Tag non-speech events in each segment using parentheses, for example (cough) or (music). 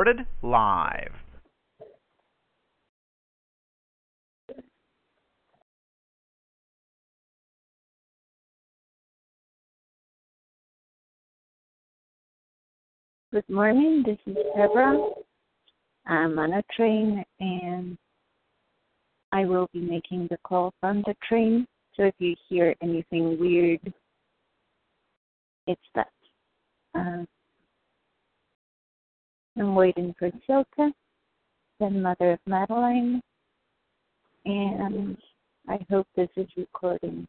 Recorded live. Good morning. This is Deborah. I'm on a train and I will be making the call from the train. So if you hear anything weird, it's that. Um, I'm waiting for Silka, the mother of Madeline, and I hope this is recording.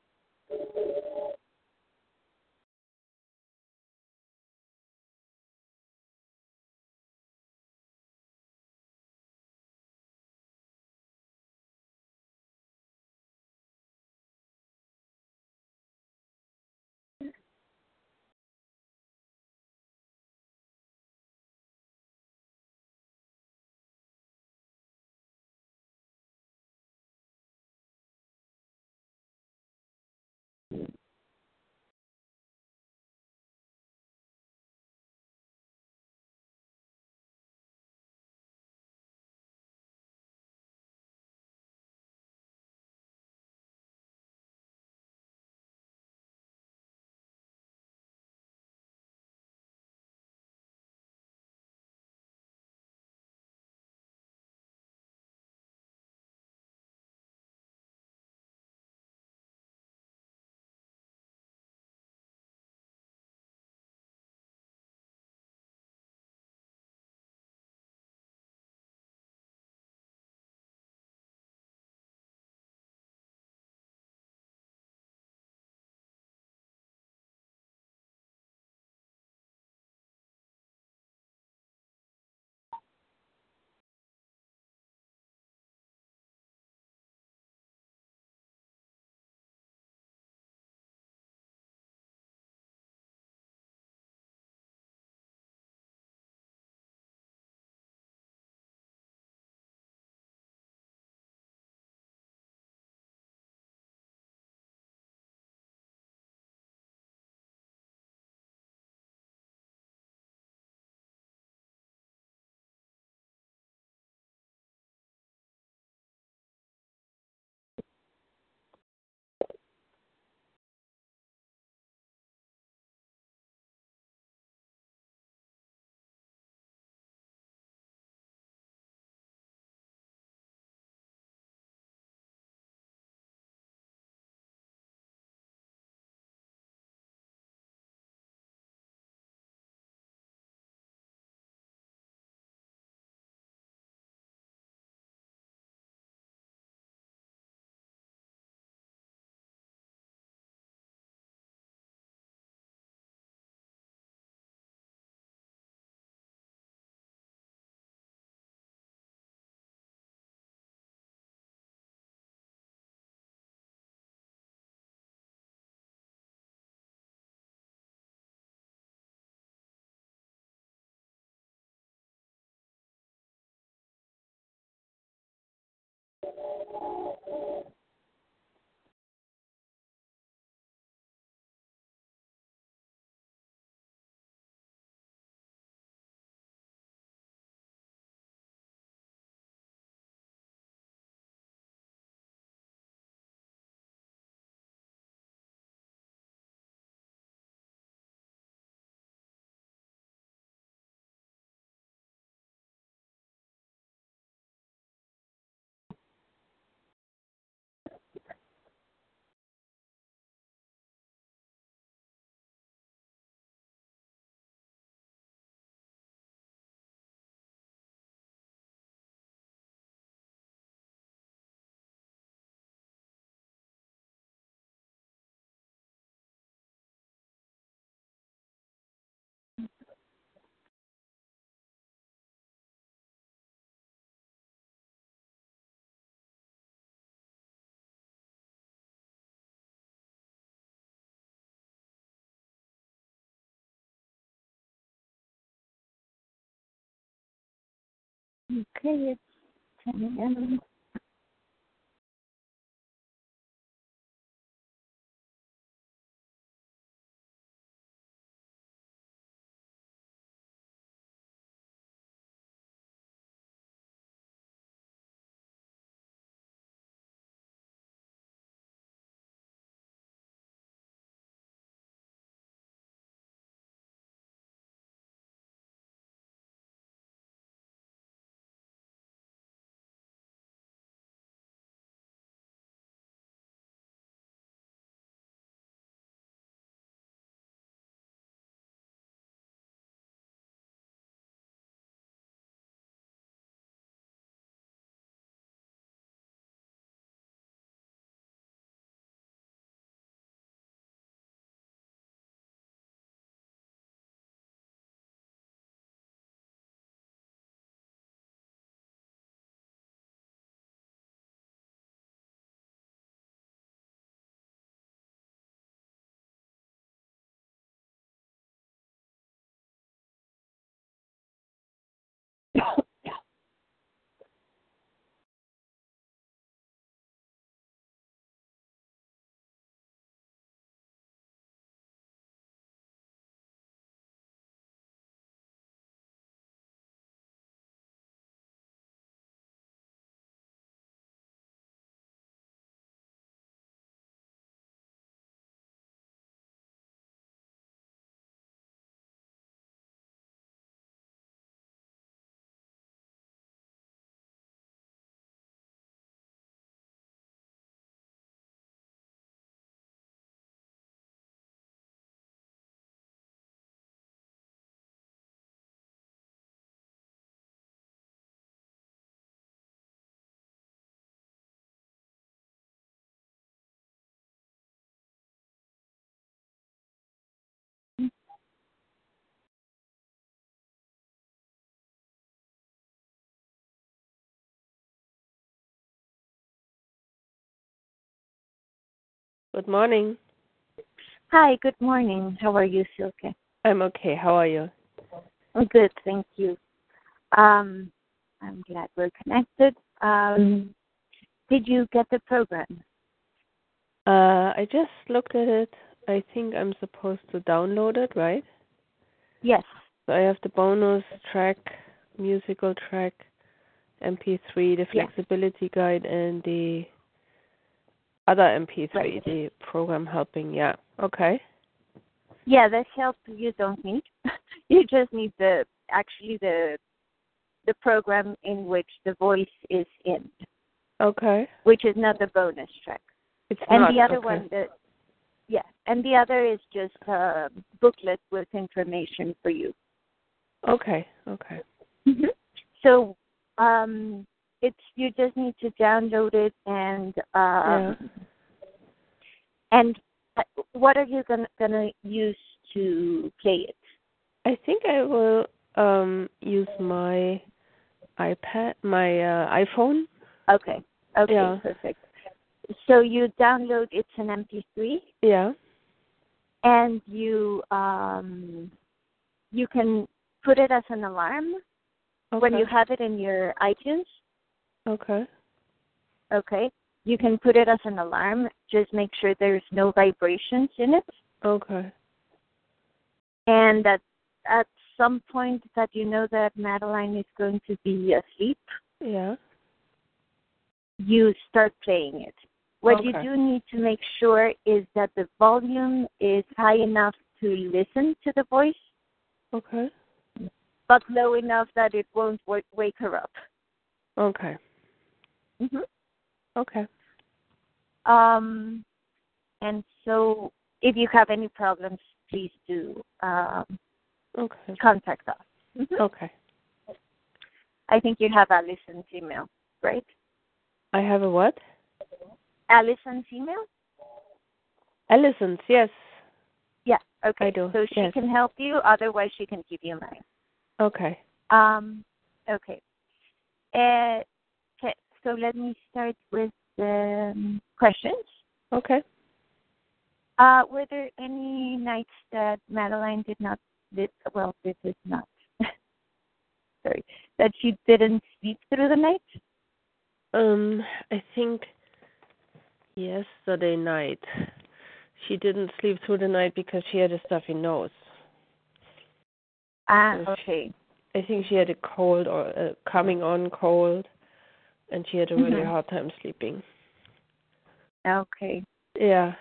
Okay, it's 10 a.m. Good morning. Hi, good morning. How are you, Silke? I'm okay. How are you? I'm good, thank you. Um, I'm glad we're connected. Um, did you get the program? Uh, I just looked at it. I think I'm supposed to download it, right? Yes. So I have the bonus track, musical track, MP3, the Yeah. flexibility guide, and the other MP3, Right. the program helping. Yeah. Okay. Yeah, the help you don't need. (laughs) you just need the actually the the program in which the voice is in, Okay. which is not the bonus track. It's And not the other okay. one that yeah, and the other is just a booklet with information for you. Okay. Okay. Mm-hmm. So um, it's you just need to download it and um, and uh, what are you gonna gonna use to play it? I think I will um use my iPad, my uh, iPhone. Okay, okay, Yeah. perfect. So you download it's an MP3 Yeah. and you um you can put it as an alarm Okay. when you have it in your iTunes. Okay. Okay, you can put it as an alarm. Just make sure there's no vibrations in it. Okay. and that at some point that you know that Madeline is going to be asleep, Yeah. you start playing it. What you do need to make sure is that the volume is high enough to listen to the voice, Okay. but low enough that it won't w- wake her up. Okay. Hmm Okay. Um, and so, if you have any problems, please do um, Okay. contact us. Mhm. Okay. I think you have Allison's email, right? I have a what? Allison's email? Allison's, yes. Yeah. Okay. I do, So she yes. can help you. Otherwise, she can give you mine. Okay. Um. Okay. Uh, okay. So let me start with the um, questions. Okay. Uh, were there any nights that Madeline did not? Did, well, this is not. (laughs) sorry, that she didn't sleep through the night? Um, I think yesterday night she didn't sleep through the night because she had a stuffy nose. Ah, Yes. okay. I think she had a cold or a coming on cold, and she had a really Mhm. hard time sleeping. Okay. Yeah,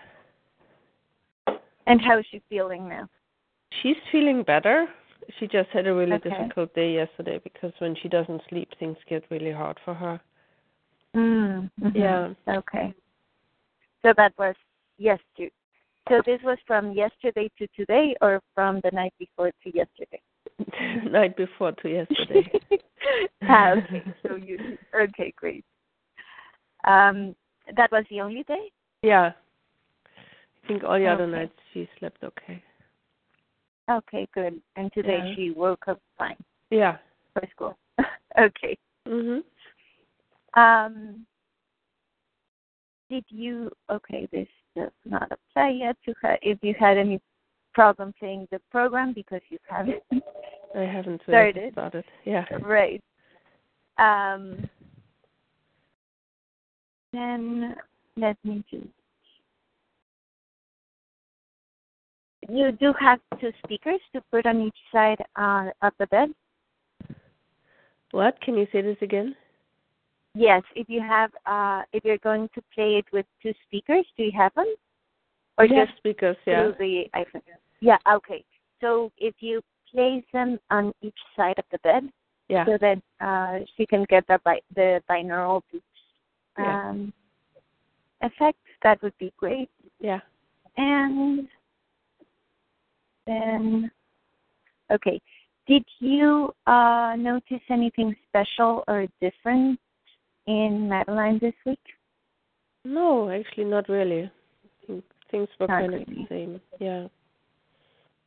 And how is she feeling now? she's feeling better. She just had a really Okay. difficult day yesterday because when she doesn't sleep, things get really hard for her. Mm. mhm. Yeah. Okay. So that was yesterday. So this was from yesterday to today, or from the night before to yesterday? (laughs) night before to yesterday. (laughs) ah, okay. So you okay? Great. Um, that was the only day. yeah. I think all the other nights she slept okay. Okay, good. And today Yeah. she woke up fine Yeah. for school. (laughs) okay. Mhm. Um, did you? Okay, this does not apply yet. To her, if you had any problem playing the program because you haven't (laughs) I haven't Started. started. Yeah. right. Um, then let me just. You do have two speakers to put on each side uh, of the bed. What? Can you say this again? Yes, if you have, uh, if you're going to play it with two speakers, do you have them, or yes, just because yeah. the iPhone? Yeah. Okay. So if you place them on each side of the bed, Yeah. so that uh, she can get the bi- the binaural beats Yeah. um, effect, that would be great. Yeah. And then, okay, did you uh, notice anything special or different in Madeline this week? No, actually not really. Things were Not kind of the same. Yeah.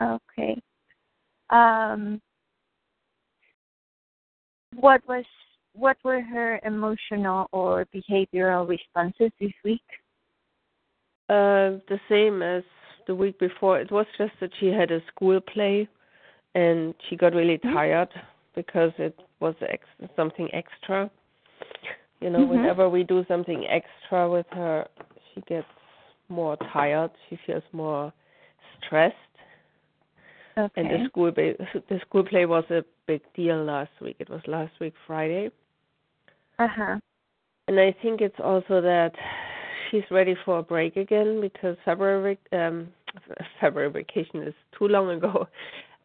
Okay. Um, what was what were her emotional or behavioral responses this week? Uh, the same as the week before. It was just that she had a school play, and she got really Mhm. tired because it was ex- something extra. You know, Mhm. whenever we do something extra with her, she gets more tired. She feels more stressed. Okay. And the school ba- the school play was a big deal last week. It was last week Friday. Uh huh. And I think it's also that she's ready for a break again because February um February vacation is too long ago. (laughs)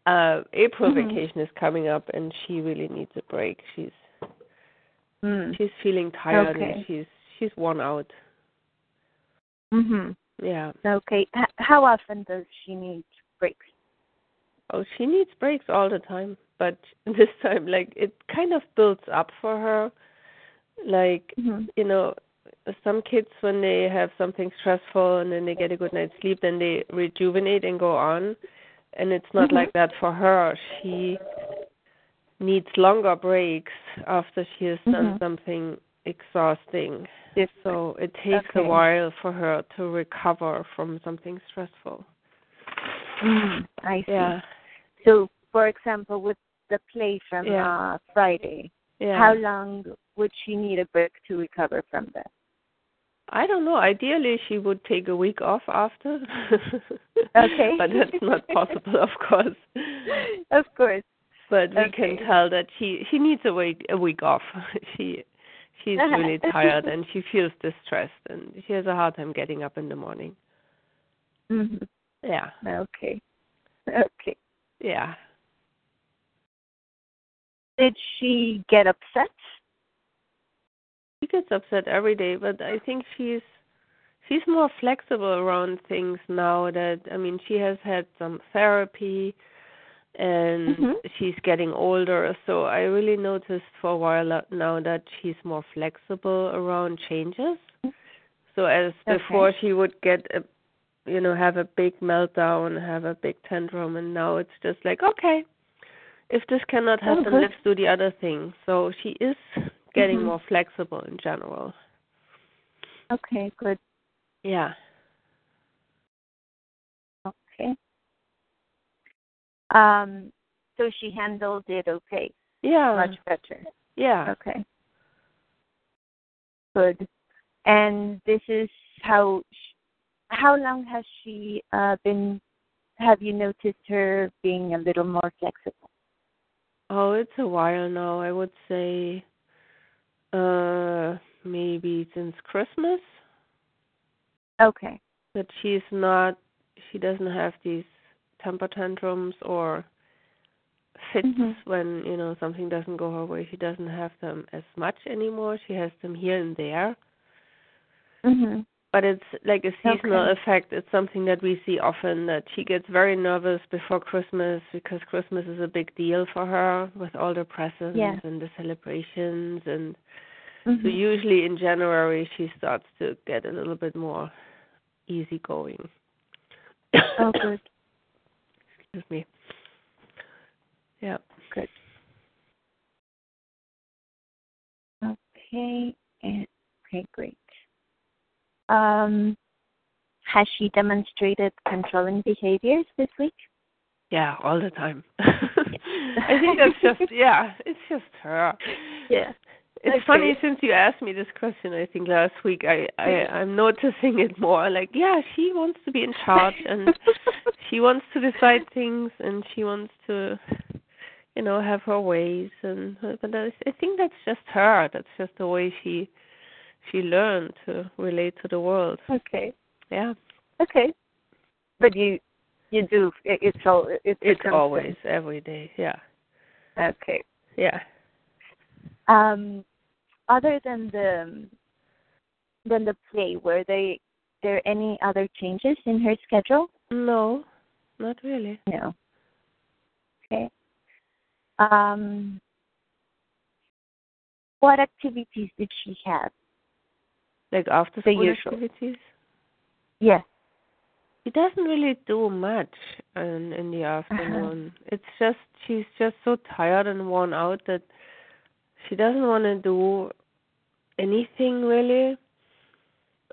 Uh April Mhm. vacation is coming up and she really needs a break. She's Mm. she's feeling tired Okay. and she's she's worn out. Mhm. Yeah. Okay. H- how often does she need breaks? Oh, she needs breaks all the time, but (laughs) this time like it kind of builds up for her. Like Mhm. you know, some kids when they have something stressful and then they get a good night's sleep, then they rejuvenate and go on. And it's not Mhm. like that for her. She needs longer breaks after she has done Mhm. something exhausting. Different. So it takes a while for her to recover from something stressful. Mm, I see. Yeah. So, for example, with the play from Yeah. uh, Friday, Yeah. how long would she need a break to recover from that? I don't know. Ideally, she would take a week off after. (laughs) Okay. but that's not possible, of course. (laughs) of course. But we can tell that she she needs a week a week off. (laughs) she she's really tired and she feels distressed and she has a hard time getting up in the morning. hmm Yeah. Okay. Okay. Yeah. Did she get upset? She gets upset every day, but I think she's she's more flexible around things now that I mean she has had some therapy and Mhm. she's getting older so I really noticed for a while now that she's more flexible around changes. So as Okay. before she would get a you know have a big meltdown, have a big tantrum and now it's just like okay, if this cannot happen good. let's do the other thing. So she is getting Mhm. more flexible in general. Okay, good. Yeah. Okay. Um, so she handled it okay. Yeah. much better. Yeah. Okay. Good. And this is how how long has she uh, been? Have you noticed her being a little more flexible? Oh, it's a while now. I would say uh maybe since Christmas Okay. that she's not she doesn't have these temper tantrums or fits Mhm. when, you know, something doesn't go her way. She doesn't have them as much anymore. She has them here and there. Mhm. But it's like a seasonal Okay. effect. It's something that we see often that she gets very nervous before Christmas because Christmas is a big deal for her with all the presents Yeah. and the celebrations and Mhm. so usually in January she starts to get a little bit more easygoing. (coughs) Oh, good. Excuse me. Yeah. Good. Okay. And, okay, great. Um, has she demonstrated controlling behaviors this week? Yeah, all the time. (laughs) I think that's just (laughs) yeah, it's just her. Yeah. It's Okay. funny since you asked me this question. I think last week I I I'm noticing it more. Like yeah, she wants to be in charge and (laughs) she wants to decide things and she wants to, you know, have her ways and but I I think that's just her. That's just the way she she learned to relate to the world. Okay. Yeah, Okay. But you you do it, it's all it, it's it's always every day. Yeah, okay. yeah. Um, other than the than the play, were they there any other changes in her schedule? No, not really. No. Okay. Um, what activities did she have? Like after The school usual. activities. Yes. She doesn't really do much in in the afternoon. It's just she's just so tired and worn out that she doesn't want to do anything really.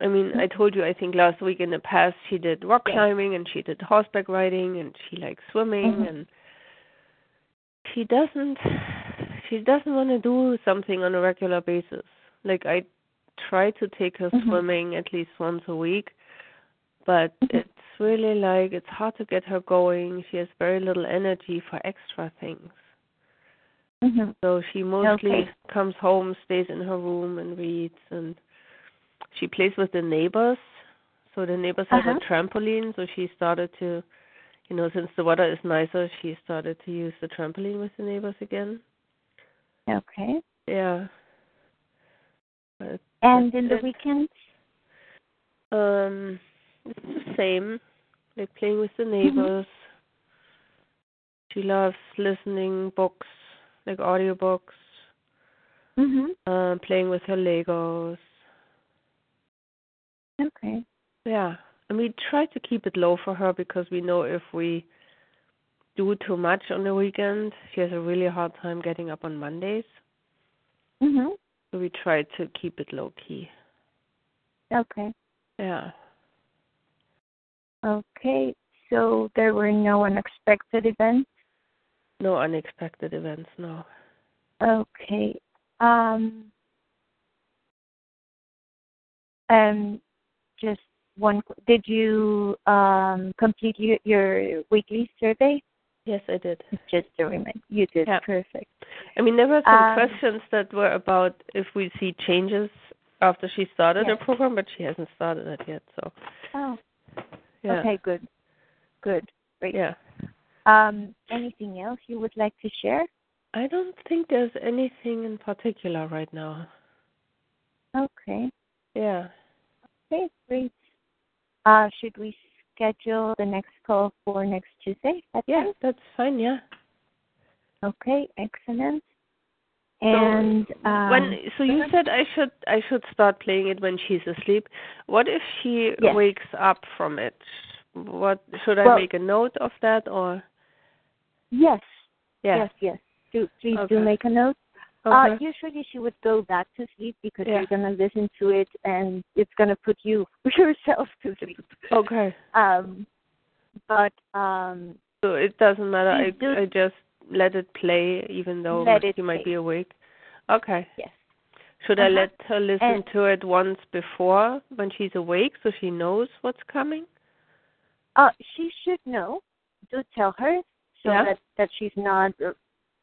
I mean, I told you I think last week in the past she did rock climbing and she did horseback riding and she likes swimming Mhm. and she doesn't she doesn't want to do something on a regular basis. Like I try to take her Mhm. swimming at least once a week, but Mhm. it's really like it's hard to get her going. She has very little energy for extra things. hmm So she mostly Okay. comes home, stays in her room and reads and she plays with the neighbors. So the neighbors have Uh-huh. a trampoline, so she started to you know, since the weather is nicer, she started to use the trampoline with the neighbors again. Okay. Yeah. And in the weekends? um it's the same. Like playing with the neighbors. She loves listening books, like audiobooks, Mhm. um, playing with her Legos. Okay. Yeah. And we try to keep it low for her because we know if we do too much on the weekend, she has a really hard time getting up on Mondays. Mhm. So we try to keep it low key. Okay. Yeah. Okay. So there were no unexpected events. No unexpected events, no. Okay. Um. Um. Just one. Did you um complete your, your weekly survey? Yes, I did. Just to remind you did. Yeah. Perfect. I mean, there were some Um, questions that were about if we see changes after she started Yes. the program, but she hasn't started it yet. So, Oh. yeah. Okay. Good. Good. Great. Yeah. Um. Anything else you would like to share? I don't think there's anything in particular right now. Okay. Yeah. Okay. Great. Uh, should we schedule the next call for next Tuesday? at Yeah, 10? that's fine. Yeah. Okay. Excellent. And um, when so you said I should I should start playing it when she's asleep. What if she Yes. wakes up from it? What should I Well- make a note of that or yes, yeah. yes, yes. Do please Okay. do make a note. Okay. Uh, usually she would go back to sleep because Yeah. you're gonna listen to it and it's gonna put you (laughs) yourself to sleep. okay. Um, but um, So it doesn't matter. I do- I just let it play even though Let she might play. be awake. Okay. Yes. Should I Uh-huh. let her listen And- to it once before when she's awake so she knows what's coming? Uh, she should know. Do tell her so Yeah. that that she's not uh,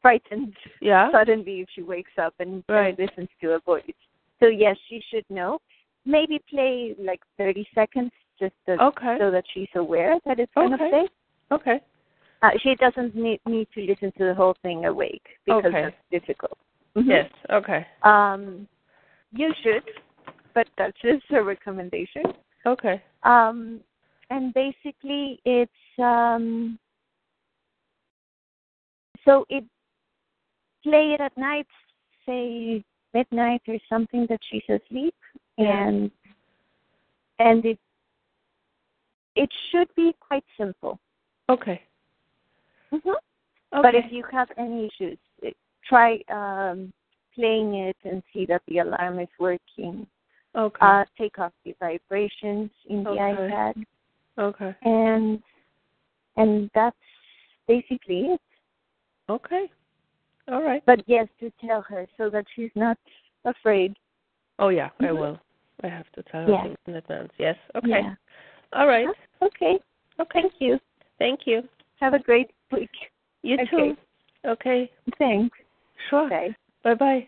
frightened Yeah. suddenly if she wakes up and, and Right. listens to a voice. So yes, she should know. Maybe play like 30 seconds just to, Okay. so that she's aware that it's going to Okay. play. Okay. Uh, she doesn't need, need to listen to the whole thing awake because Okay. that's difficult. Mhm. Yes. Okay. Um, you should, but that's just a recommendation. Okay. Um, and basically, it's um, so it play it at night, say midnight or something that she's asleep, Yeah. and and it it should be quite simple. Okay. hmm Okay. But if you have any issues, it- try um, playing it and see that the alarm is working. okay. Uh, take off the vibrations in the Okay. iPad, okay. and and that's basically it. Okay. All right. But yes, to tell her so that she's not afraid. Oh yeah, I Mhm. will. I have to tell her Yeah. things in advance. Yes. Okay. Yeah. All right. Okay. Okay. Thank you. Thank you. Have a great week. You Okay. too. Okay. Thanks. Sure. Bye bye.